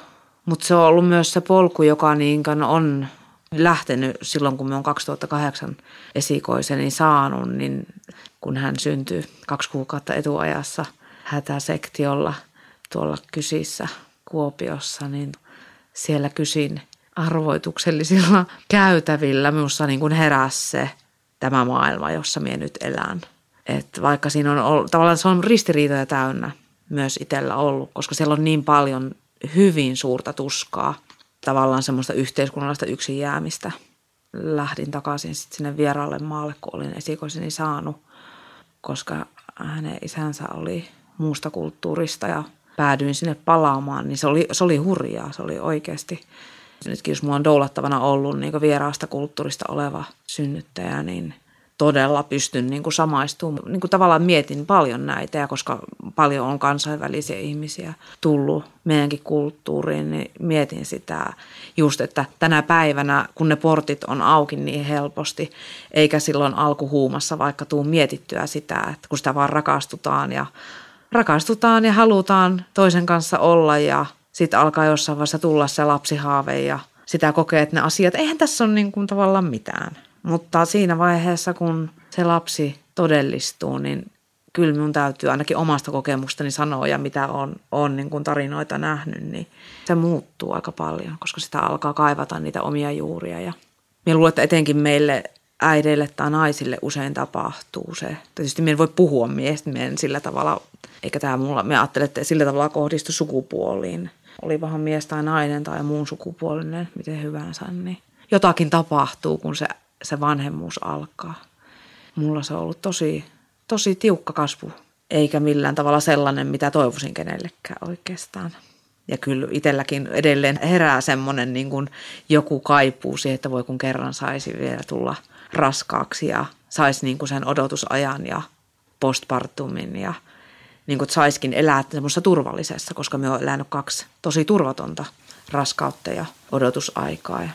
Mutta se on ollut myös se polku, joka on lähtenyt silloin, kun me on 2008 esikoiseni saanut, niin kun hän syntyi kaksi kuukautta etuajassa hätäsektiolla tuolla Kysissä Kuopiossa, niin siellä Kysin arvoituksellisilla käytävillä minussa niin kuin heräsi se tämä maailma, jossa minä nyt elän. Et vaikka siinä on ollut, tavallaan se on ristiriitoja täynnä myös itsellä ollut, koska siellä on niin paljon hyvin suurta tuskaa, tavallaan semmoista yhteiskunnallista yksin jäämistä. Lähdin takaisin sitten sinne vieraalle maalle, kun olin esikoiseni saanut, koska hänen isänsä oli muusta kulttuurista ja päädyin sinne palaamaan, niin se oli, se oli hurjaa, se oli oikeasti. Nytkin jos mulla on doulattavana ollut niin vieraasta kulttuurista oleva synnyttäjä, niin todella pystyn niin kuin samaistumaan. Niin kuin tavallaan mietin paljon näitä ja koska paljon on kansainvälisiä ihmisiä tullut meidänkin kulttuuriin, niin mietin sitä just, että tänä päivänä, kun ne portit on auki niin helposti, eikä silloin alkuhuumassa vaikka tuu mietittyä sitä, että kun sitä vaan rakastutaan ja rakastutaan ja halutaan toisen kanssa olla ja sitten alkaa jossain vaiheessa tulla se lapsihaave ja sitä kokee, että ne asiat, eihän tässä ole niin kuin tavallaan mitään. Mutta siinä vaiheessa, kun se lapsi todellistuu, niin kyllä minun täytyy ainakin omasta kokemustani sanoa ja mitä on, on niin kuin tarinoita nähnyt, niin se muuttuu aika paljon, koska sitä alkaa kaivata niitä omia juuria. Ja minä luulen, että etenkin meille äideille tai naisille usein tapahtuu se. Tietysti minä voi puhua miestä, sillä tavalla, eikä tämä mulla, me ajattelen, että sillä tavalla kohdistu sukupuoliin. Oli vähän mies tai nainen tai muun sukupuolinen, miten hyvänsä, niin jotakin tapahtuu, kun se se vanhemmuus alkaa. Mulla se on ollut tosi, tosi tiukka kasvu, eikä millään tavalla sellainen, mitä toivoisin kenellekään oikeastaan. Ja kyllä itselläkin edelleen herää semmoinen niin kuin joku kaipuu siihen, että voi kun kerran saisi vielä tulla raskaaksi ja saisi niin kuin sen odotusajan ja postpartumin ja niin kuin saiskin elää semmoisessa turvallisessa, koska me on elänyt kaksi tosi turvatonta raskautta ja odotusaikaa.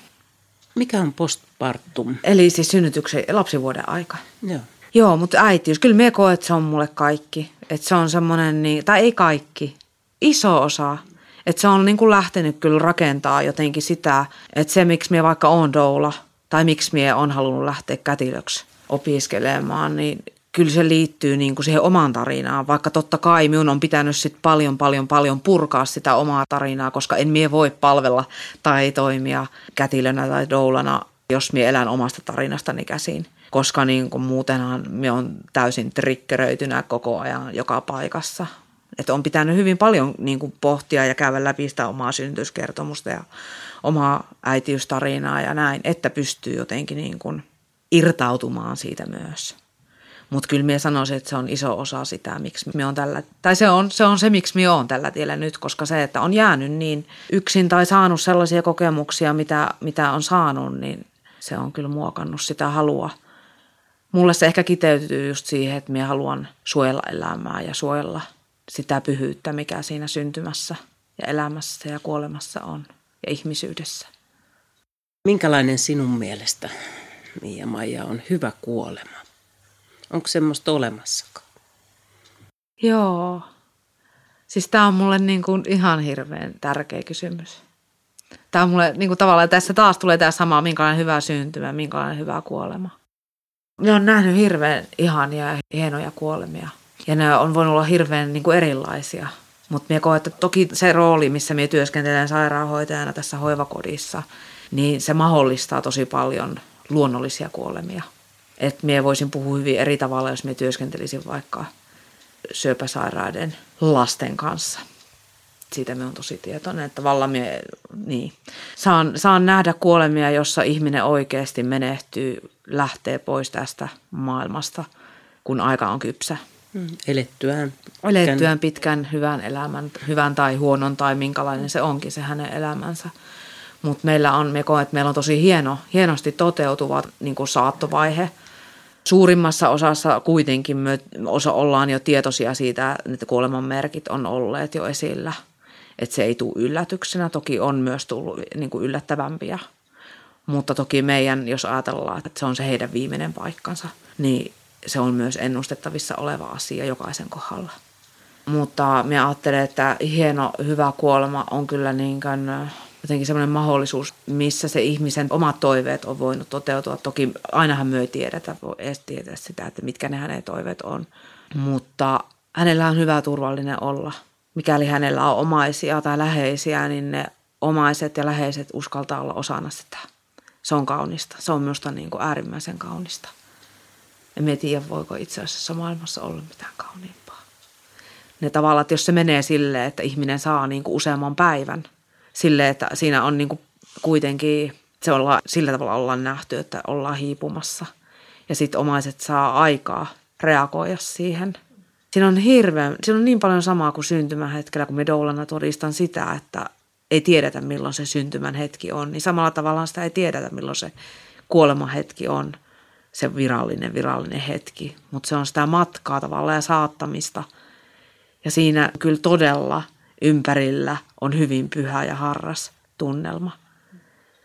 Mikä on postpartum? Eli siis synnytyksen lapsivuoden aika. Joo. Joo, mutta äitiys, kyllä me koen, että se on mulle kaikki. Että se on semmoinen, niin, tai ei kaikki, iso osa. Että se on niin kuin lähtenyt kyllä rakentaa jotenkin sitä, että se miksi me vaikka on doula tai miksi me on halunnut lähteä kätilöksi opiskelemaan, niin kyllä se liittyy niin kuin siihen omaan tarinaan, vaikka totta kai minun on pitänyt sit paljon, paljon, paljon purkaa sitä omaa tarinaa, koska en mie voi palvella tai toimia kätilönä tai doulana, jos mie elän omasta tarinastani käsin. Koska niin kuin muutenhan me on täysin trikkeröitynä koko ajan joka paikassa. Että on pitänyt hyvin paljon niin kuin pohtia ja käydä läpi sitä omaa synnytyskertomusta ja omaa äitiystarinaa ja näin, että pystyy jotenkin niin kuin irtautumaan siitä myös. Mutta kyllä minä sanoisin, että se on iso osa sitä, miksi me on tällä, tai se on, se on se, miksi minä on tällä tiellä nyt, koska se, että on jäänyt niin yksin tai saanut sellaisia kokemuksia, mitä, mitä on saanut, niin se on kyllä muokannut sitä halua. Mulle se ehkä kiteytyy just siihen, että minä haluan suojella elämää ja suojella sitä pyhyyttä, mikä siinä syntymässä ja elämässä ja kuolemassa on ja ihmisyydessä. Minkälainen sinun mielestä, Mia Maija, on hyvä kuolema? Onko semmoista olemassakaan? Joo. Siis tämä on mulle niin kuin ihan hirveän tärkeä kysymys. Tämä on mulle niin kuin tavallaan, tässä taas tulee tämä sama, minkälainen hyvä syntymä, minkälainen hyvä kuolema. Minä olen nähnyt hirveän ihania ja hienoja kuolemia. Ja ne on voinut olla hirveän niin kuin erilaisia. Mutta minä koen, että toki se rooli, missä minä työskentelen sairaanhoitajana tässä hoivakodissa, niin se mahdollistaa tosi paljon luonnollisia kuolemia. Että minä voisin puhua hyvin eri tavalla, jos minä työskentelisin vaikka syöpäsairaiden lasten kanssa. Siitä me on tosi tietoinen, että valla mie, niin. saan, saan nähdä kuolemia, jossa ihminen oikeasti menehtyy, lähtee pois tästä maailmasta, kun aika on kypsä. Mm, elettyään. Elettyään pitkän hyvän elämän, hyvän tai huonon tai minkälainen se onkin se hänen elämänsä. Mutta meillä on, me koen, että meillä on tosi hieno, hienosti toteutuva niin kuin saattovaihe. Suurimmassa osassa kuitenkin me osa ollaan jo tietoisia siitä, että kuoleman merkit on olleet jo esillä. Että se ei tule yllätyksenä. Toki on myös tullut niin kuin yllättävämpiä. Mutta toki meidän, jos ajatellaan, että se on se heidän viimeinen paikkansa, niin se on myös ennustettavissa oleva asia jokaisen kohdalla. Mutta minä ajattelen, että hieno, hyvä kuolema on kyllä niin kuin jotenkin semmoinen mahdollisuus, missä se ihmisen omat toiveet on voinut toteutua. Toki ainahan me ei tiedetä, voi edes tietää sitä, että mitkä ne hänen toiveet on. Mutta hänellä on hyvä turvallinen olla. Mikäli hänellä on omaisia tai läheisiä, niin ne omaiset ja läheiset uskaltaa olla osana sitä. Se on kaunista. Se on minusta niin kuin äärimmäisen kaunista. En tiedä, voiko itse asiassa maailmassa olla mitään kauniimpaa. Ne tavallaan, että jos se menee silleen, että ihminen saa niin kuin useamman päivän – sille, että siinä on niin kuin kuitenkin, se olla, sillä tavalla ollaan nähty, että ollaan hiipumassa. Ja sitten omaiset saa aikaa reagoida siihen. Siinä on hirveän, siinä on niin paljon samaa kuin syntymähetkellä, kun me doulana todistan sitä, että ei tiedetä milloin se syntymän hetki on. Niin samalla tavalla sitä ei tiedetä milloin se kuolemahetki on se virallinen, virallinen hetki. Mutta se on sitä matkaa tavallaan ja saattamista. Ja siinä kyllä todella – ympärillä on hyvin pyhä ja harras tunnelma.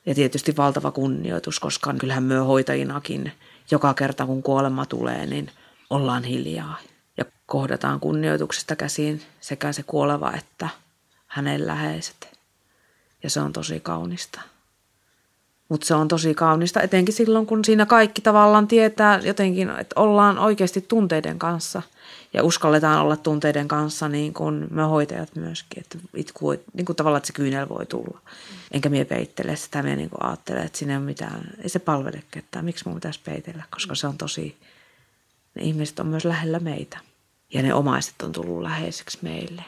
Ja tietysti valtava kunnioitus, koska kyllähän myö hoitajinakin joka kerta kun kuolema tulee, niin ollaan hiljaa. Ja kohdataan kunnioituksesta käsiin sekä se kuoleva että hänen läheiset. Ja se on tosi kaunista. Mutta se on tosi kaunista, etenkin silloin, kun siinä kaikki tavallaan tietää jotenkin, että ollaan oikeasti tunteiden kanssa – ja uskalletaan olla tunteiden kanssa niin kuin me hoitajat myöskin, että itku niin kuin tavallaan, että se kyynel voi tulla. Enkä mie peittele sitä, mie niin kuin ajattele, että siinä ei ole mitään, ei se palvele ketään, miksi mun pitäisi peitellä, koska se on tosi, ne ihmiset on myös lähellä meitä ja ne omaiset on tullut läheiseksi meille.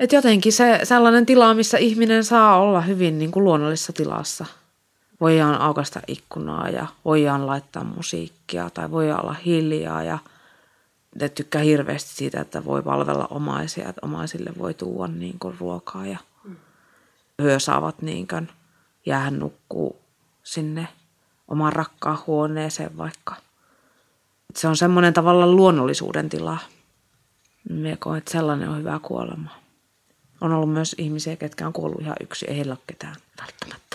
Et jotenkin se sellainen tila, missä ihminen saa olla hyvin niin kuin luonnollisessa tilassa. Voidaan aukasta ikkunaa ja voidaan laittaa musiikkia tai voidaan olla hiljaa ja – ne tykkää hirveästi siitä, että voi palvella omaisia, että omaisille voi tuoda niin kuin ruokaa ja hyö saavat niin kuin jäähän nukkuu sinne oman rakkaan huoneeseen vaikka. Se on semmoinen tavallaan luonnollisuuden tila. Minä koen, että sellainen on hyvä kuolema. On ollut myös ihmisiä, ketkä on kuollut ihan yksi, ei heillä ole ketään välttämättä.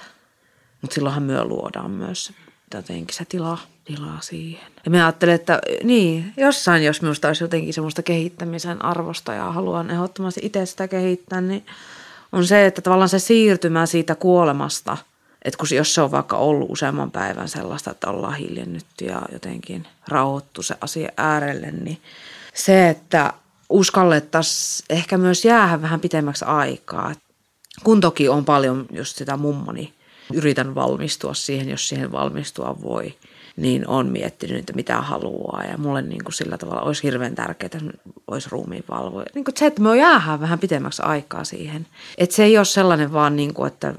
Mutta silloinhan myö luodaan myös jotenkin se tila, tilaa siihen. Ja mä ajattelen, että niin, jossain jos minusta olisi jotenkin semmoista kehittämisen arvosta ja haluan ehdottomasti itse sitä kehittää, niin on se, että tavallaan se siirtymä siitä kuolemasta, että kun jos se on vaikka ollut useamman päivän sellaista, että ollaan hiljennytty ja jotenkin rauhoittu se asia äärelle, niin se, että uskallettaisiin ehkä myös jäädä vähän pitemmäksi aikaa. Kun toki on paljon just sitä mummoni yritän valmistua siihen, jos siihen valmistua voi, niin on miettinyt, että mitä haluaa. Ja mulle niin kuin sillä tavalla olisi hirveän tärkeää, että olisi ruumiinvalvoja. Niin kuin se, että me jäähän vähän pitemmäksi aikaa siihen. Että se ei ole sellainen vaan, niin kuin, että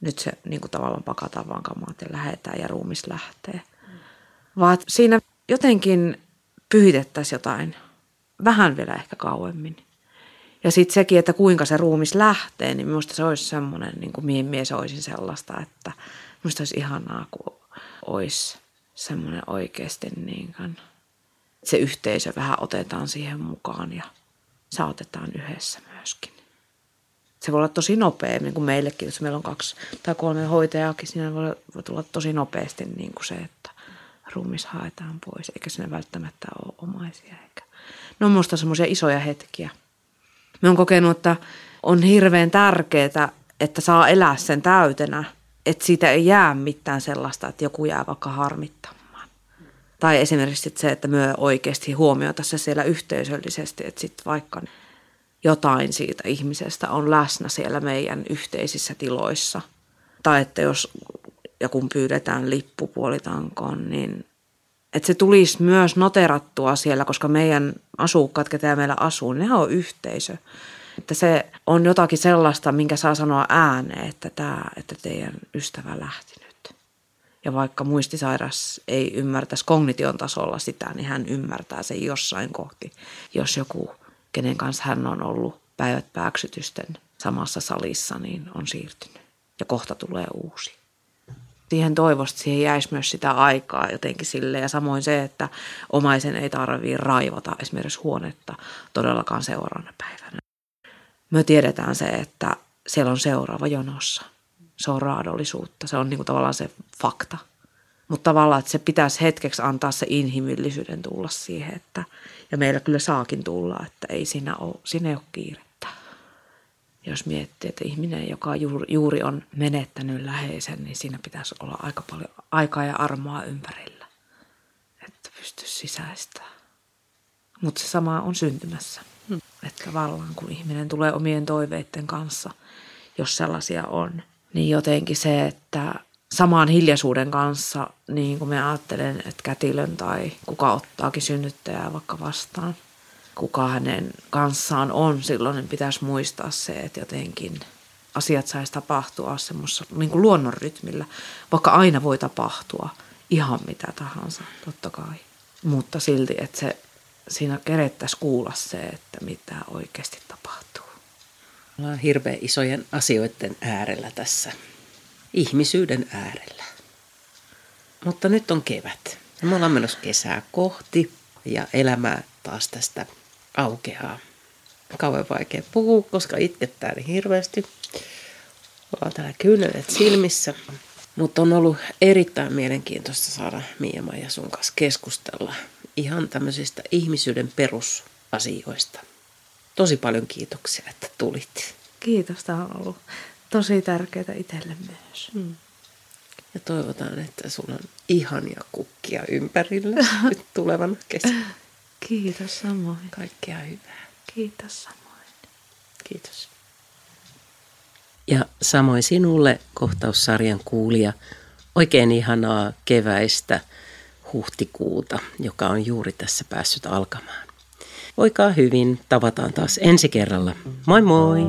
nyt se niin kuin tavallaan pakataan vaan kamaat ja lähetään ja ruumis lähtee. Vaan siinä jotenkin pyhitettäisiin jotain vähän vielä ehkä kauemmin. Ja sitten sekin, että kuinka se ruumis lähtee, niin minusta se olisi semmoinen, niin kuin mihin mies olisin sellaista, että minusta olisi ihanaa, kun olisi semmoinen oikeasti niin kuin, se yhteisö vähän otetaan siihen mukaan ja saatetaan yhdessä myöskin. Se voi olla tosi nopea, niin kuin meillekin, jos meillä on kaksi tai kolme hoitajaakin, siinä voi, voi tulla tosi nopeasti niin kuin se, että ruumis haetaan pois, eikä sinne välttämättä ole omaisia. Eikä. Ne on minusta semmoisia isoja hetkiä – Me on kokenut, että on hirveän tärkeää, että saa elää sen täytenä. Että siitä ei jää mitään sellaista, että joku jää vaikka harmittamaan. Tai esimerkiksi se, että me oikeasti huomioita se siellä yhteisöllisesti, että sitten vaikka jotain siitä ihmisestä on läsnä siellä meidän yhteisissä tiloissa. Tai että jos ja kun pyydetään lippupuolitankoon, niin että se tulisi myös noterattua siellä, koska meidän asukkaat, ketä meillä asuu, ne on yhteisö. Että se on jotakin sellaista, minkä saa sanoa ääneen, että, tämä, että teidän ystävä lähti nyt. Ja vaikka muistisairas ei ymmärtäisi kognition tasolla sitä, niin hän ymmärtää sen jossain kohti, jos joku, kenen kanssa hän on ollut päivät pääksytysten samassa salissa, niin on siirtynyt. Ja kohta tulee uusi siihen toivosta siihen jäisi myös sitä aikaa jotenkin sille ja samoin se, että omaisen ei tarvii raivata esimerkiksi huonetta todellakaan seuraavana päivänä. Me tiedetään se, että siellä on seuraava jonossa. Se on raadollisuutta, se on niin kuin tavallaan se fakta. Mutta tavallaan, että se pitäisi hetkeksi antaa se inhimillisyyden tulla siihen, että, ja meillä kyllä saakin tulla, että ei siinä ole, siinä ei ole kiire jos miettii, että ihminen, joka juuri on menettänyt läheisen, niin siinä pitäisi olla aika paljon aikaa ja armoa ympärillä, että pystyisi sisäistämään. Mutta se sama on syntymässä. Hmm. Että tavallaan kun ihminen tulee omien toiveiden kanssa, jos sellaisia on, niin jotenkin se, että samaan hiljaisuuden kanssa, niin kuin me ajattelen, että kätilön tai kuka ottaakin synnyttäjää vaikka vastaan – kuka hänen kanssaan on silloin, niin pitäisi muistaa se, että jotenkin asiat saisi tapahtua semmoisessa niin kuin luonnonrytmillä, vaikka aina voi tapahtua ihan mitä tahansa, totta kai. Mutta silti, että se, siinä kerettäisi kuulla se, että mitä oikeasti tapahtuu. Ollaan hirveän isojen asioiden äärellä tässä, ihmisyyden äärellä. Mutta nyt on kevät. Me ollaan menossa kesää kohti ja elämä taas tästä aukeaa. Kauan vaikea puhua, koska itkettää niin hirveästi. Ollaan täällä kyynelet silmissä. Mutta on ollut erittäin mielenkiintoista saada Mia ja sun kanssa keskustella ihan tämmöisistä ihmisyyden perusasioista. Tosi paljon kiitoksia, että tulit. Kiitos, tämä on ollut tosi tärkeää itselle myös. Hmm. Ja toivotaan, että sulla on ihania kukkia ympärillä nyt tulevana kesänä. Kiitos samoin. Kaikkea hyvää. Kiitos samoin. Kiitos. Ja samoin sinulle kohtaussarjan kuulija oikein ihanaa keväistä huhtikuuta, joka on juuri tässä päässyt alkamaan. Voikaa hyvin, tavataan taas ensi kerralla. Moi moi!